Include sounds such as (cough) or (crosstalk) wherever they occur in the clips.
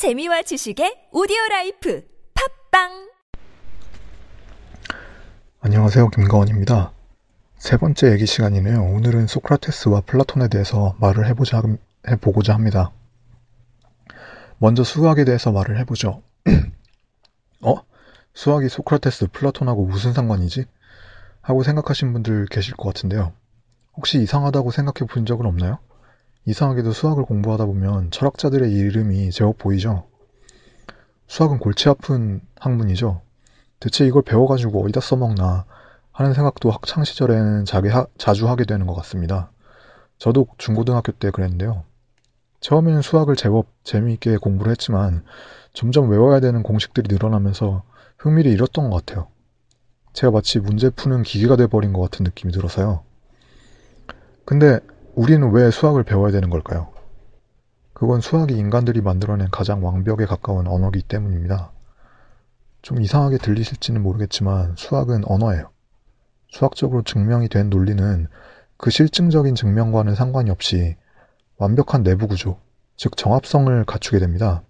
재미와 지식의 오디오 라이프 팟빵 안녕하세요. 김가원입니다. 세 번째 얘기 시간이네요. 오늘은 소크라테스와 플라톤에 대해서 말을 해보자, 해보고자 합니다. 먼저 수학에 대해서 말을 해보죠. (clears throat) 어? 수학이 소크라테스, 플라톤하고 무슨 상관이지? 하고 생각하신 분들 계실 것 같은데요. 혹시 이상하다고 생각해 본 적은 없나요? 이상하게도 수학을 공부하다 보면 철학자들의 이름이 제법 보이죠? 수학은 골치 아픈 학문이죠. 대체 이걸 배워가지고 어디다 써먹나 하는 생각도 학창 시절에는 하, 자주 하게 되는 것 같습니다. 저도 중고등학교 때 그랬는데요. 처음에는 수학을 제법 재미있게 공부를 했지만 점점 외워야 되는 공식들이 늘어나면서 흥미를 잃었던 것 같아요. 제가 마치 문제 푸는 기계가 돼버린 것 같은 느낌이 들어서요. 근데 우리는 왜 수학을 배워야 되는 걸까요? 그건 수학이 인간들이 만들어낸 가장 완벽에 가까운 언어이기 때문입니다. 좀 이상하게 들리실지는 모르겠지만 수학은 언어예요. 수학적으로 증명이 된 논리는 그 실증적인 증명과는 상관이 없이 완벽한 내부 구조, 즉 정합성을 갖추게 됩니다.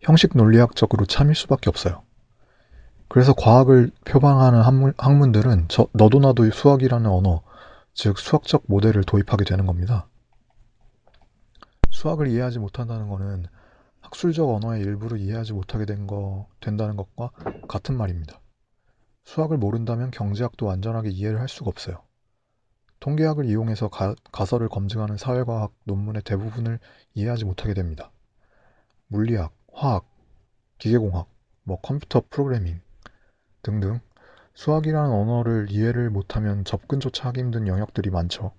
형식 논리학적으로 참일 수밖에 없어요. 그래서 과학을 표방하는 학문, 학문들은 저, 너도 나도 수학이라는 언어, 즉 수학적 모델을 도입하게 되는 겁니다. 수학을 이해하지 못한다는 것은 학술적 언어의 일부를 이해하지 못하게 된 거, 된다는 것과 같은 말입니다. 수학을 모른다면 경제학도 완전하게 이해를 할 수가 없어요. 통계학을 이용해서 가, 가설을 검증하는 사회과학 논문의 대부분을 이해하지 못하게 됩니다. 물리학, 화학, 기계공학, 뭐 컴퓨터 프로그래밍 등등 수학이라는 언어를 이해를 못하면 접근조차 하기 힘든 영역들이 많죠.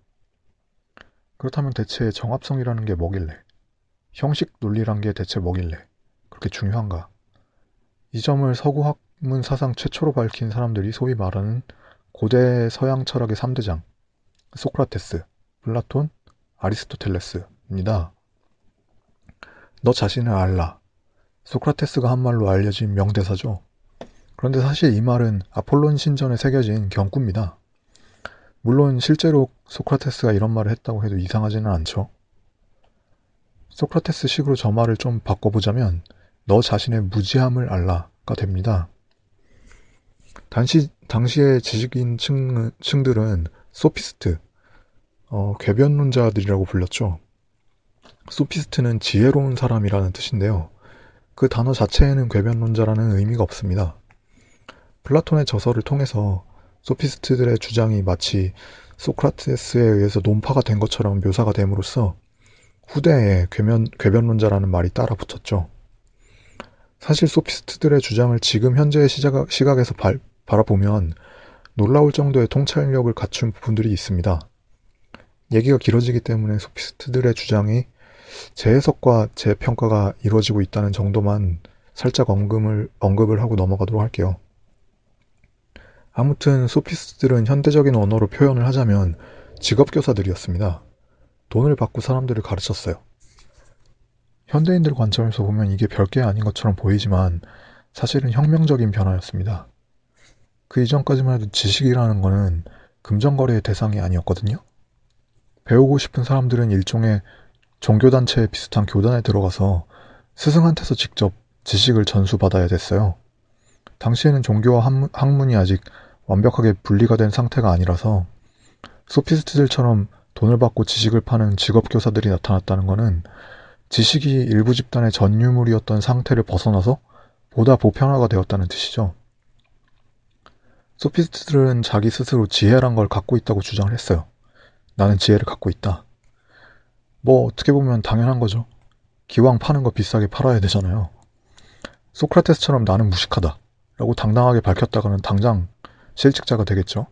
그렇다면 대체 정합성이라는 게 뭐길래? 형식 논리란 게 대체 뭐길래? 그렇게 중요한가? 이 점을 서구 학문 사상 최초로 밝힌 사람들이 소위 말하는 고대 서양 철학의 3대장, 소크라테스, 플라톤, 아리스토텔레스입니다. 너 자신을 알라. 소크라테스가 한 말로 알려진 명대사죠. 그런데 사실 이 말은 아폴론 신전에 새겨진 경구입니다. 물론 실제로 소크라테스가 이런 말을 했다고 해도 이상하지는 않죠. 소크라테스 식으로 저 말을 좀 바꿔보자면 너 자신의 무지함을 알라가 됩니다. 당시, 당시의 지식인 층, 층들은 소피스트, 어, 궤변론자들이라고 불렸죠. 소피스트는 지혜로운 사람이라는 뜻인데요. 그 단어 자체에는 궤변론자라는 의미가 없습니다. 플라톤의 저서를 통해서 소피스트들의 주장이 마치 소크라테스에 의해서 논파가 된 것처럼 묘사가 됨으로써 후대에 궤변, 궤변론자라는 말이 따라 붙었죠. 사실 소피스트들의 주장을 지금 현재의 시각, 시각에서 발, 바라보면 놀라울 정도의 통찰력을 갖춘 부분들이 있습니다. 얘기가 길어지기 때문에 소피스트들의 주장이 재해석과 재평가가 이루어지고 있다는 정도만 살짝 언급을, 언급을 하고 넘어가도록 할게요. 아무튼 소피스트들은 현대적인 언어로 표현을 하자면 직업교사들이었습니다. 돈을 받고 사람들을 가르쳤어요. 현대인들 관점에서 보면 이게 별게 아닌 것처럼 보이지만 사실은 혁명적인 변화였습니다. 그 이전까지만 해도 지식이라는 것은 금전거래의 대상이 아니었거든요. 배우고 싶은 사람들은 일종의 종교단체에 비슷한 교단에 들어가서 스승한테서 직접 지식을 전수받아야 됐어요. 당시에는 종교와 학문이 아직 완벽하게 분리가 된 상태가 아니라서 소피스트들처럼 돈을 받고 지식을 파는 직업 교사들이 나타났다는 것은 지식이 일부 집단의 전유물이었던 상태를 벗어나서 보다 보편화가 되었다는 뜻이죠. 소피스트들은 자기 스스로 지혜란 걸 갖고 있다고 주장을 했어요. 나는 지혜를 갖고 있다. 뭐 어떻게 보면 당연한 거죠. 기왕 파는 거 비싸게 팔아야 되잖아요. 소크라테스처럼 나는 무식하다. 라고 당당하게 밝혔다가는 당장 실직자가 되겠죠.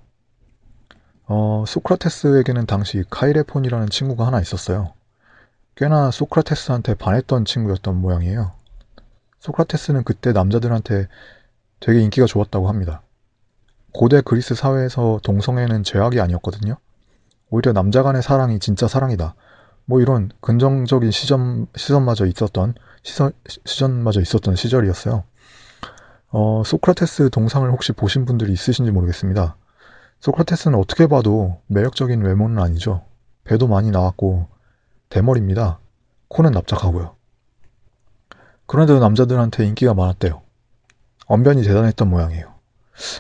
어, 소크라테스에게는 당시 카이레폰이라는 친구가 하나 있었어요. 꽤나 소크라테스한테 반했던 친구였던 모양이에요. 소크라테스는 그때 남자들한테 되게 인기가 좋았다고 합니다. 고대 그리스 사회에서 동성애는 죄악이 아니었거든요. 오히려 남자 간의 사랑이 진짜 사랑이다. 뭐 이런 긍정적인 시점, 시선마저 있었던, 시선, 시전마저 있었던 시절이었어요. 어, 소크라테스 동상을 혹시 보신 분들이 있으신지 모르겠습니다. 소크라테스는 어떻게 봐도 매력적인 외모는 아니죠. 배도 많이 나왔고 대머리입니다. 코는 납작하고요. 그런데도 남자들한테 인기가 많았대요. 언변이 대단했던 모양이에요.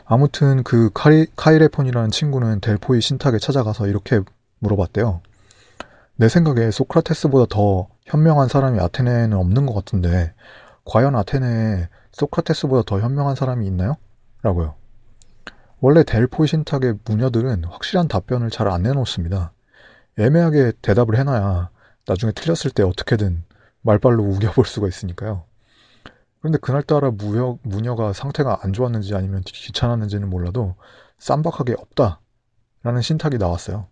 아무튼 그 카이, 카이레폰이라는 친구는 델포이 신탁에 찾아가서 이렇게 물어봤대요. 내 생각에 소크라테스보다 더 현명한 사람이 아테네에는 없는 것 같은데 과연 아테네에 소크라테스보다 더 현명한 사람이 있나요? 라고요. 원래 델포이 신탁의 무녀들은 확실한 답변을 잘 안 내놓습니다. 애매하게 대답을 해놔야 나중에 틀렸을 때 어떻게든 말빨로 (laughs) 우겨볼 수가 있으니까요. 그런데 그날따라 무녀, 무녀가 상태가 안 좋았는지 아니면 귀찮았는지는 몰라도 쌈박하게 없다 라는 신탁이 나왔어요.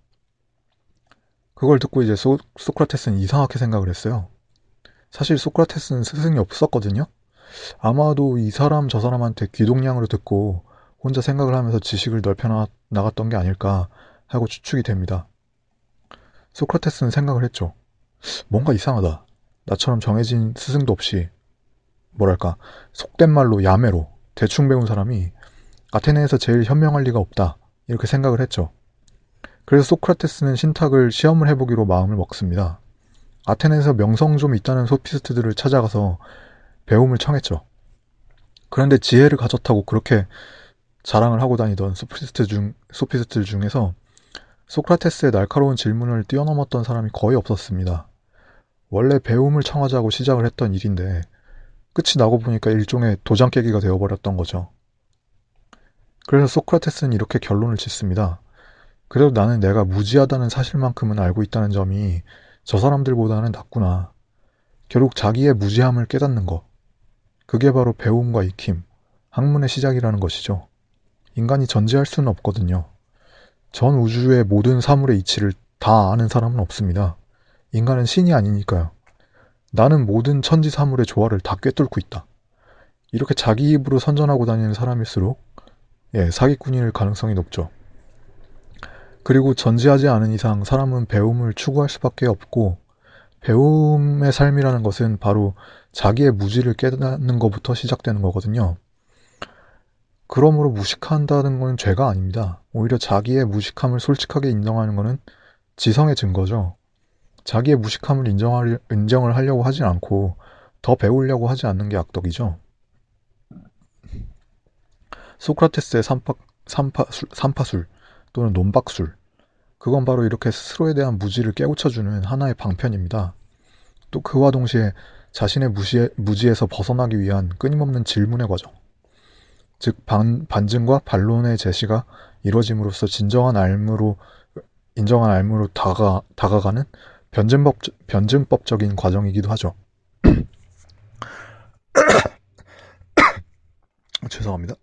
그걸 듣고 이제 소, 소크라테스는 이상하게 생각을 했어요. 사실 소크라테스는 스승이 없었거든요. 아마도 이 사람 저 사람한테 귀동냥으로 듣고 혼자 생각을 하면서 지식을 넓혀 나갔던 게 아닐까 하고 추측이 됩니다. 소크라테스는 생각을 했죠. 뭔가 이상하다. 나처럼 정해진 스승도 없이 뭐랄까 속된 말로 야매로 대충 배운 사람이 아테네에서 제일 현명할 리가 없다. 이렇게 생각을 했죠. 그래서 소크라테스는 신탁을 시험을 해보기로 마음을 먹습니다. 아테네에서 명성 좀 있다는 소피스트들을 찾아가서 배움을 청했죠. 그런데 지혜를 가졌다고 그렇게 자랑을 하고 다니던 소피스트 중, 소피스트들 중에서 소크라테스의 날카로운 질문을 뛰어넘었던 사람이 거의 없었습니다. 원래 배움을 청하자고 시작을 했던 일인데 끝이 나고 보니까 일종의 도장 깨기가 되어버렸던 거죠. 그래서 소크라테스는 이렇게 결론을 짓습니다. 그래도 나는 내가 무지하다는 사실만큼은 알고 있다는 점이 저 사람들보다는 낫구나. 결국 자기의 무지함을 깨닫는 것. 그게 바로 배움과 익힘, 학문의 시작이라는 것이죠. 인간이 전제할 수는 없거든요. 전 우주의 모든 사물의 이치를 다 아는 사람은 없습니다. 인간은 신이 아니니까요. 나는 모든 천지 사물의 조화를 다 꿰뚫고 있다. 이렇게 자기 입으로 선전하고 다니는 사람일수록 예, 사기꾼일 가능성이 높죠. 그리고 전지하지 않은 이상 사람은 배움을 추구할 수밖에 없고 배움의 삶이라는 것은 바로 자기의 무지를 깨닫는 것부터 시작되는 거거든요. 그러므로 무식한다는 건 죄가 아닙니다. 오히려 자기의 무식함을 솔직하게 인정하는 것은 지성의 증거죠. 자기의 무식함을 인정할, 인정을 하려고 하진 않고 더 배우려고 하지 않는 게 악덕이죠. 소크라테스의 삼파, 삼파술, 삼파술 또는 논박술 그건 바로 이렇게 스스로에 대한 무지를 깨우쳐주는 하나의 방편입니다. 또 그와 동시에 자신의 무시에, 무지에서 벗어나기 위한 끊임없는 질문의 과정. 즉, 반, 반증과 반론의 제시가 이루어짐으로써 진정한 알무로, 인정한 알무로 다가, 다가가는 변증법, 변증법적인 과정이기도 하죠. (coughs) 죄송합니다.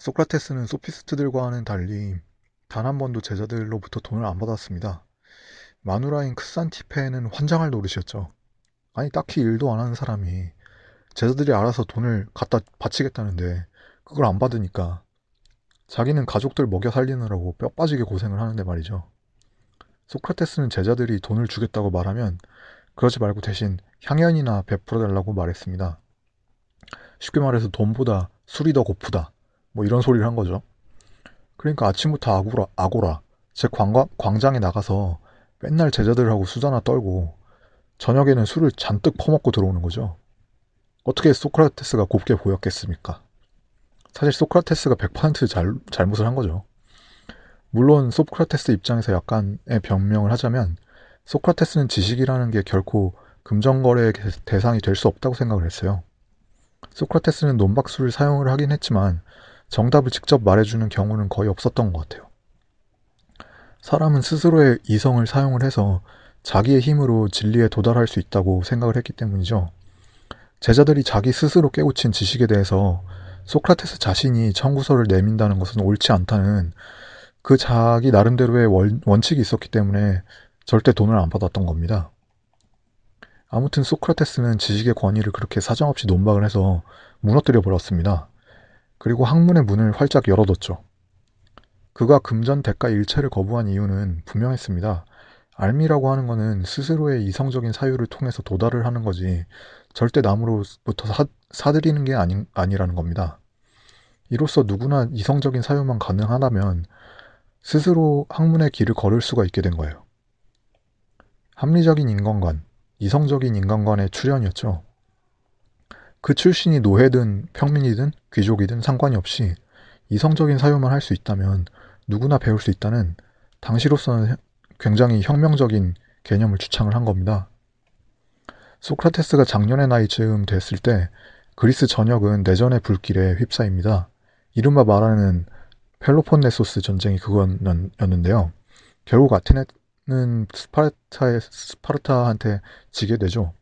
소크라테스는 소피스트들과는 달리 단 한 번도 제자들로부터 돈을 안 받았습니다. 마누라인 크산티페는 환장할 노릇이었죠. 아니 딱히 일도 안 하는 사람이 제자들이 알아서 돈을 갖다 바치겠다는데 그걸 안 받으니까 자기는 가족들 먹여 살리느라고 뼈 빠지게 고생을 하는데 말이죠. 소크라테스는 제자들이 돈을 주겠다고 말하면 그러지 말고 대신 향연이나 베풀어 달라고 말했습니다. 쉽게 말해서 돈보다 술이 더 고프다. 뭐 이런 소리를 한 거죠. 그러니까 아침부터 아고라, 아고라, 제 광과, 광장에 나가서 맨날 제자들하고 수다나 떨고 저녁에는 술을 잔뜩 퍼먹고 들어오는 거죠. 어떻게 소크라테스가 곱게 보였겠습니까? 사실 소크라테스가 100% 잘, 잘못을 한 거죠. 물론 소크라테스 입장에서 약간의 변명을 하자면 소크라테스는 지식이라는 게 결코 금전거래의 대상이 될 수 없다고 생각을 했어요. 소크라테스는 논박수를 사용을 하긴 했지만 정답을 직접 말해주는 경우는 거의 없었던 것 같아요. 사람은 스스로의 이성을 사용을 해서 자기의 힘으로 진리에 도달할 수 있다고 생각을 했기 때문이죠. 제자들이 자기 스스로 깨우친 지식에 대해서 소크라테스 자신이 청구서를 내민다는 것은 옳지 않다는 그 자기 나름대로의 원, 원칙이 있었기 때문에 절대 돈을 안 받았던 겁니다. 아무튼 소크라테스는 지식의 권위를 그렇게 사정없이 논박을 해서 무너뜨려 버렸습니다. 그리고 학문의 문을 활짝 열어뒀죠. 그가 금전 대가 일체를 거부한 이유는 분명했습니다. 알미라고 하는 것은 스스로의 이성적인 사유를 통해서 도달을 하는 거지 절대 남으로부터 사, 사들이는 게 아니, 아니라는 겁니다. 이로써 누구나 이성적인 사유만 가능하다면 스스로 학문의 길을 걸을 수가 있게 된 거예요. 합리적인 인간관, 이성적인 인간관의 출현이었죠. 그 출신이 노예든 평민이든 귀족이든 상관이 없이 이성적인 사유만 할 수 있다면 누구나 배울 수 있다는 당시로서는 굉장히 혁명적인 개념을 주창을 한 겁니다. 소크라테스가 작년의 나이쯤 됐을 때 그리스 전역은 내전의 불길에 휩싸입니다. 이른바 말하는 펠로폰네소스 전쟁이 그거였는데요. 결국 아테네는 스파르타의, 스파르타한테 지게 되죠.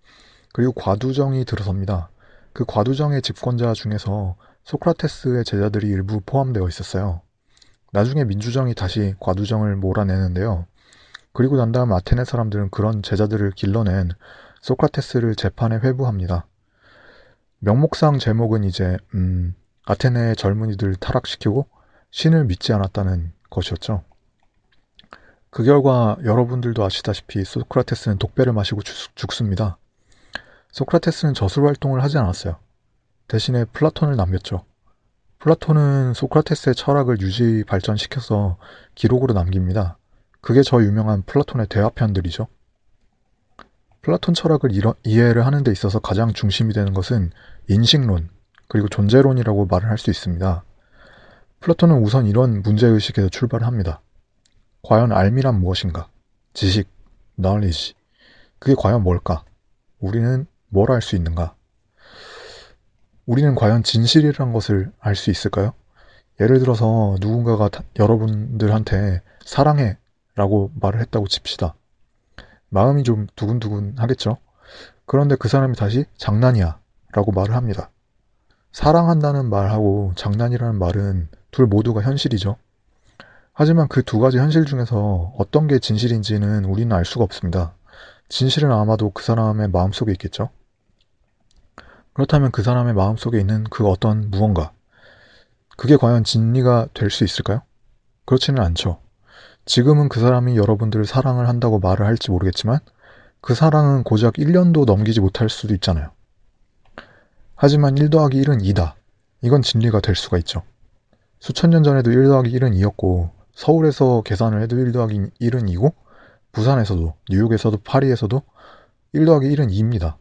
그리고 과두정이 들어섭니다. 그 과두정의 집권자 중에서 소크라테스의 제자들이 일부 포함되어 있었어요. 나중에 민주정이 다시 과두정을 몰아내는데요. 그리고 난 다음 아테네 사람들은 그런 제자들을 길러낸 소크라테스를 재판에 회부합니다. 명목상 제목은 이제 음, 아테네의 젊은이들을 타락시키고 신을 믿지 않았다는 것이었죠. 그 결과 여러분들도 아시다시피 소크라테스는 독배를 마시고 죽, 습니다 소크라테스는 저술 활동을 하지 않았어요. 대신에 플라톤을 남겼죠. 플라톤은 소크라테스의 철학을 유지 발전시켜서 기록으로 남깁니다. 그게 저 유명한 플라톤의 대화편들이죠. 플라톤 철학을 이해를 하는 데 있어서 가장 중심이 되는 것은 인식론, 그리고 존재론이라고 말을 할 수 있습니다. 플라톤은 우선 이런 문제의식에서 출발을 합니다. 과연 앎이란 무엇인가? 지식, knowledge. 그게 과연 뭘까? 우리는 뭘 알 수 있는가? 우리는 과연 진실이란 것을 알 수 있을까요? 예를 들어서 누군가가 여러분들한테 사랑해 라고 말을 했다고 칩시다. 마음이 좀 두근두근 하겠죠? 그런데 그 사람이 다시 장난이야 라고 말을 합니다. 사랑한다는 말하고 장난이라는 말은 둘 모두가 현실이죠. 하지만 그 두 가지 현실 중에서 어떤 게 진실인지는 우리는 알 수가 없습니다. 진실은 아마도 그 사람의 마음속에 있겠죠. 그렇다면 그 사람의 마음속에 있는 그 어떤 무언가, 그게 과연 진리가 될 수 있을까요? 그렇지는 않죠. 지금은 그 사람이 여러분들을 사랑을 한다고 말을 할지 모르겠지만 그 사랑은 고작 1년도 넘기지 못할 수도 있잖아요. 하지만 1 더하기 1은 2다. 이건 진리가 될 수가 있죠. 수천 년 전에도 1 더하기 1은 2였고 서울에서 계산을 해도 1 더하기 1은 2고 부산에서도 뉴욕에서도 파리에서도 1 더하기 1은 2입니다.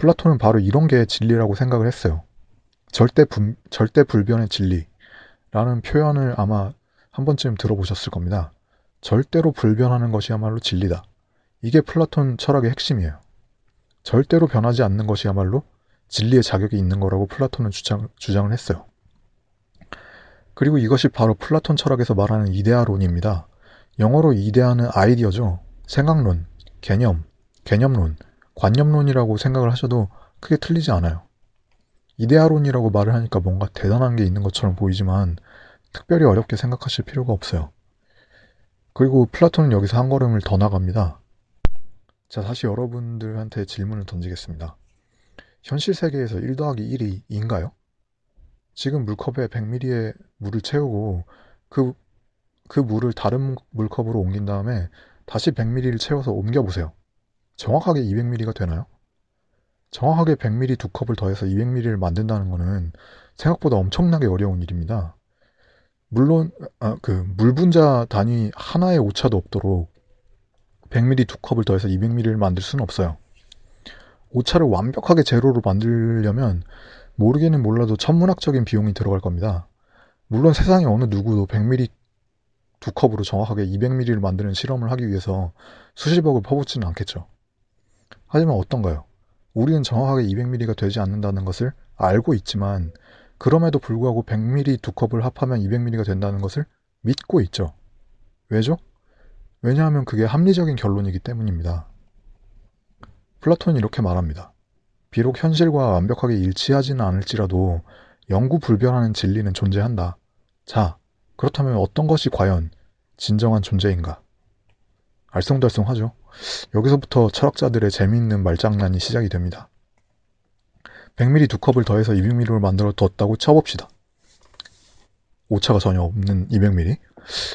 플라톤은 바로 이런 게 진리라고 생각을 했어요. 절대, 분, 절대 불변의 진리라는 표현을 아마 한 번쯤 들어보셨을 겁니다. 절대로 불변하는 것이야말로 진리다. 이게 플라톤 철학의 핵심이에요. 절대로 변하지 않는 것이야말로 진리의 자격이 있는 거라고 플라톤은 주장, 주장을 했어요. 그리고 이것이 바로 플라톤 철학에서 말하는 이데아론입니다. 영어로 이데아는 아이디어죠. 생각론, 개념, 개념론, 관념론이라고 생각을 하셔도 크게 틀리지 않아요. 이데아론이라고 말을 하니까 뭔가 대단한 게 있는 것처럼 보이지만 특별히 어렵게 생각하실 필요가 없어요. 그리고 플라톤은 여기서 한 걸음을 더 나갑니다. 자, 다시 여러분들한테 질문을 던지겠습니다. 현실 세계에서 1 더하기 1이 2인가요? 지금 물컵에 100ml의 물을 채우고 그, 그 물을 다른 물컵으로 옮긴 다음에 다시 100ml를 채워서 옮겨보세요. 정확하게 200ml가 되나요? 정확하게 100ml 두 컵을 더해서 200ml를 만든다는 것은 생각보다 엄청나게 어려운 일입니다. 물론 아, 그 물 분자 단위 하나의 오차도 없도록 100ml 두 컵을 더해서 200ml를 만들 수는 없어요. 오차를 완벽하게 제로로 만들려면 모르기는 몰라도 천문학적인 비용이 들어갈 겁니다. 물론 세상에 어느 누구도 100ml 두 컵으로 정확하게 200ml를 만드는 실험을 하기 위해서 수십억을 퍼붓지는 않겠죠. 하지만 어떤가요? 우리는 정확하게 200ml가 되지 않는다는 것을 알고 있지만 그럼에도 불구하고 100ml 두 컵을 합하면 200ml가 된다는 것을 믿고 있죠. 왜죠? 왜냐하면 그게 합리적인 결론이기 때문입니다. 플라톤이 이렇게 말합니다. 비록 현실과 완벽하게 일치하지는 않을지라도 영구 불변하는 진리는 존재한다. 자, 그렇다면 어떤 것이 과연 진정한 존재인가? 알쏭달쏭하죠. 여기서부터 철학자들의 재미있는 말장난이 시작이 됩니다. 100ml 두 컵을 더해서 200ml를 만들어 뒀다고 쳐봅시다. 오차가 전혀 없는 200ml.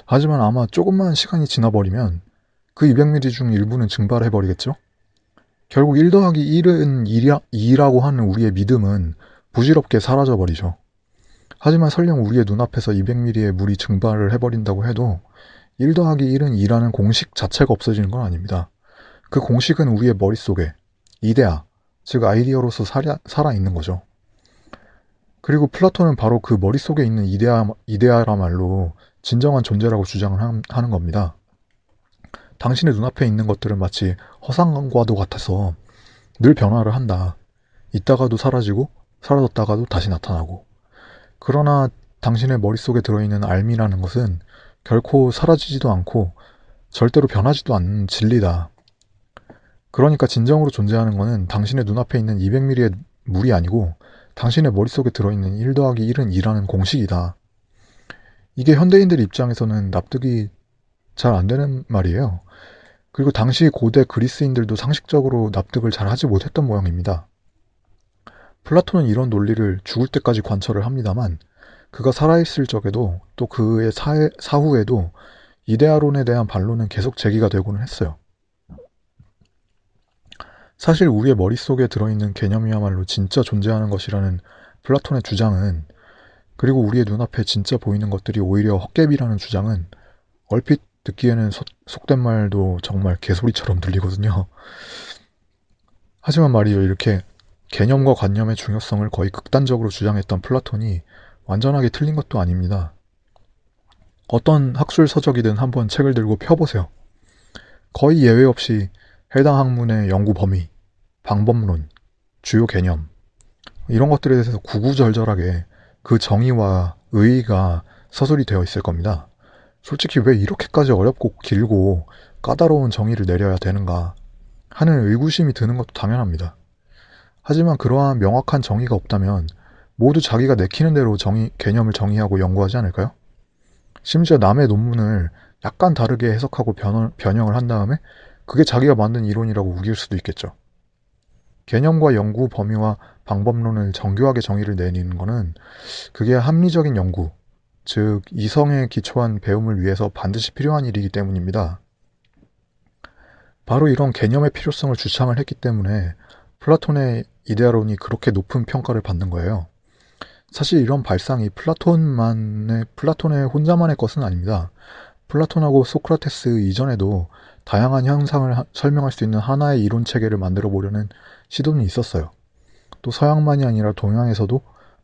하지만 아마 조금만 시간이 지나버리면 그 200ml 중 일부는 증발을 해버리겠죠? 결국 1 더하기 1은 2라 고 하는 우리의 믿음은 부질없게 사라져버리죠. 하지만 설령 우리의 눈앞에서 200ml의 물이 증발을 해버린다고 해도 1 더하기 1은 2라는 공식 자체가 없어지는 건 아닙니다. 그 공식은 우리의 머릿속에 이데아, 즉 아이디어로서 살아, 살아 있는 거죠. 그리고 플라톤은 바로 그 머릿속에 있는 이데아, 이데아라말로 진정한 존재라고 주장을 하는 겁니다. 당신의 눈앞에 있는 것들은 마치 허상과도 같아서 늘 변화를 한다. 있다가도 사라지고 사라졌다가도 다시 나타나고. 그러나 당신의 머릿속에 들어있는 알미라는 것은 결코 사라지지도 않고 절대로 변하지도 않는 진리다. 그러니까 진정으로 존재하는 것은 당신의 눈앞에 있는 200ml의 물이 아니고 당신의 머릿속에 들어있는 1 더하기 1은 2라는 공식이다. 이게 현대인들 입장에서는 납득이 잘 안 되는 말이에요. 그리고 당시 고대 그리스인들도 상식적으로 납득을 잘 하지 못했던 모양입니다. 플라톤은 이런 논리를 죽을 때까지 관철을 합니다만 그가 살아있을 적에도 또 그의 사회, 사후에도 이데아론에 대한 반론은 계속 제기가 되고는 했어요. 사실 우리의 머릿속에 들어있는 개념이야말로 진짜 존재하는 것이라는 플라톤의 주장은 그리고 우리의 눈앞에 진짜 보이는 것들이 오히려 헛개비라는 주장은 얼핏 듣기에는 소, 속된 말로 정말 개소리처럼 들리거든요. 하지만 말이죠. 이렇게 개념과 관념의 중요성을 거의 극단적으로 주장했던 플라톤이 완전하게 틀린 것도 아닙니다. 어떤 학술 서적이든 한번 책을 들고 펴보세요. 거의 예외 없이 해당 학문의 연구 범위, 방법론, 주요 개념, 이런 것들에 대해서 구구절절하게 그 정의와 의의가 서술이 되어 있을 겁니다. 솔직히 왜 이렇게까지 어렵고 길고 까다로운 정의를 내려야 되는가 하는 의구심이 드는 것도 당연합니다. 하지만 그러한 명확한 정의가 없다면 모두 자기가 내키는 대로 정의, 개념을 정의하고 연구하지 않을까요? 심지어 남의 논문을 약간 다르게 해석하고 변, 변형을 한 다음에 그게 자기가 만든 이론이라고 우길 수도 있겠죠. 개념과 연구 범위와 방법론을 정교하게 정의를 내리는 것은 그게 합리적인 연구, 즉 이성에 기초한 배움을 위해서 반드시 필요한 일이기 때문입니다. 바로 이런 개념의 필요성을 주창을 했기 때문에 플라톤의 이데아론이 그렇게 높은 평가를 받는 거예요. 사실 이런 발상이 플라톤만의 플라톤의 혼자만의 것은 아닙니다. 플라톤하고 소크라테스 이전에도 다양한 현상을 설명할 수 있는 하나의 이론 체계를 만들어 보려는 시도는 있었어요. 또 서양만이 아니라 동양에서도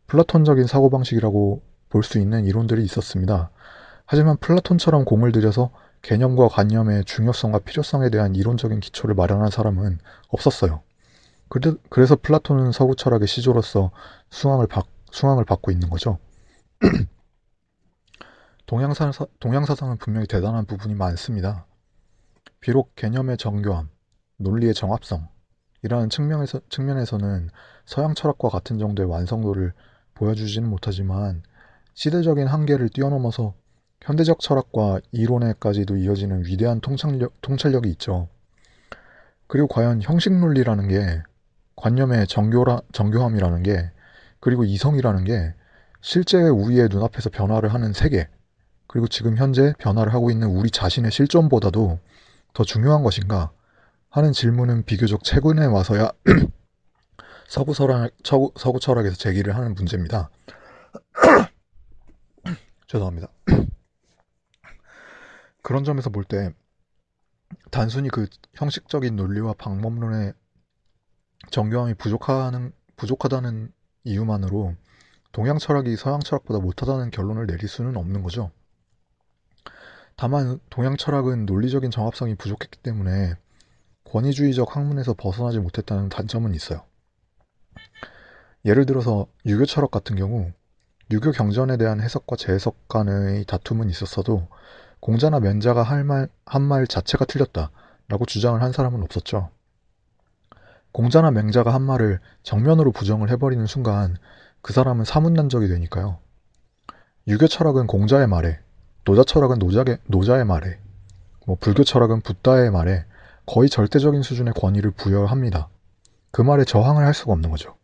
플라톤적인 사고방식이라고 볼 수 있는 이론들이 있었습니다. 하지만 플라톤처럼 공을 들여서 개념과 관념의 중요성과 필요성에 대한 이론적인 기초를 마련한 사람은 없었어요. 그래서 플라톤은 서구 철학의 시조로서 수강을, 받, 수강을 받고 있는 거죠. (clears throat) 동양사, 동양사상은 분명히 대단한 부분이 많습니다. 비록 개념의 정교함, 논리의 정합성, 이러한 측면에서, 측면에서는 서양 철학과 같은 정도의 완성도를 보여주지는 못하지만 시대적인 한계를 뛰어넘어서 현대적 철학과 이론에까지도 이어지는 위대한 통찰력, 통찰력이 있죠. 그리고 과연 형식 논리라는 게 관념의 정교라, 정교함이라는 게 그리고 이성이라는 게 실제 우리의 눈앞에서 변화를 하는 세계 그리고 지금 현재 변화를 하고 있는 우리 자신의 실존보다도 더 중요한 것인가 하는 질문은 비교적 최근에 와서야 (clears throat) 서구, 철학, 서구, 철학에서 제기를 하는 문제입니다. (clears throat) 죄송합니다. (clears throat) 그런 점에서 볼 때 단순히 그 형식적인 논리와 방법론의 정교함이 부족하는, 부족하다는 이유만으로 동양 철학이 서양 철학보다 못하다는 결론을 내릴 수는 없는 거죠. 다만 동양 철학은 논리적인 정합성이 부족했기 때문에 권위주의적 학문에서 벗어나지 못했다는 단점은 있어요. 예를 들어서 유교 철학 같은 경우 유교 경전에 대한 해석과 재해석 간의 다툼은 있었어도 공자나 면자가 할 말, 한 말 자체가 틀렸다라고 주장을 한 사람은 없었죠. 공자나 맹자가 한 말을 정면으로 부정을 해버리는 순간 그 사람은 사문난적이 되니까요. 유교 철학은 공자의 말에, 노자 철학은 노자의, 노자의 말에, 뭐 불교 철학은 붓다의 말에 거의 절대적인 수준의 권위를 부여합니다. 그 말에 저항을 할 수가 없는 거죠.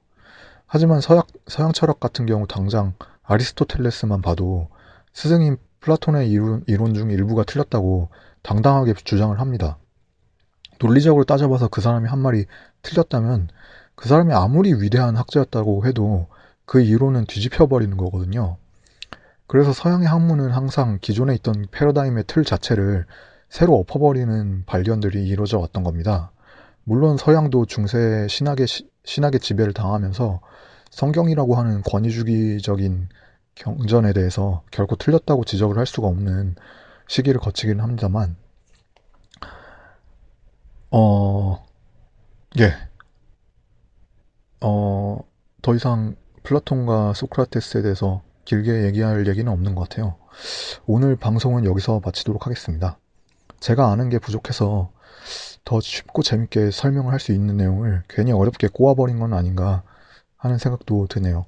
하지만 서양, 서양 철학 같은 경우 당장 아리스토텔레스만 봐도 스승인 플라톤의 이론, 이론 중 일부가 틀렸다고 당당하게 주장을 합니다. 논리적으로 따져봐서 그 사람이 한 말이 틀렸다면 그 사람이 아무리 위대한 학자였다고 해도 그 이론은 뒤집혀버리는 거거든요. 그래서 서양의 학문은 항상 기존에 있던 패러다임의 틀 자체를 새로 엎어버리는 발견들이 이루어져 왔던 겁니다. 물론 서양도 중세 신학의 시, 신학의 지배를 당하면서 성경이라고 하는 권위주기적인 경전에 대해서 결코 틀렸다고 지적을 할 수가 없는 시기를 거치기는 합니다만, 어, 예. 어, 더 이상 플라톤과 소크라테스에 대해서 길게 얘기할 얘기는 없는 것 같아요. 오늘 방송은 여기서 마치도록 하겠습니다. 제가 아는 게 부족해서 더 쉽고 재밌게 설명을 할 수 있는 내용을 괜히 어렵게 꼬아버린 건 아닌가 하는 생각도 드네요.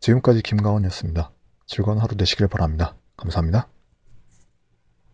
지금까지 김가원이었습니다. 즐거운 하루 되시길 바랍니다. 감사합니다.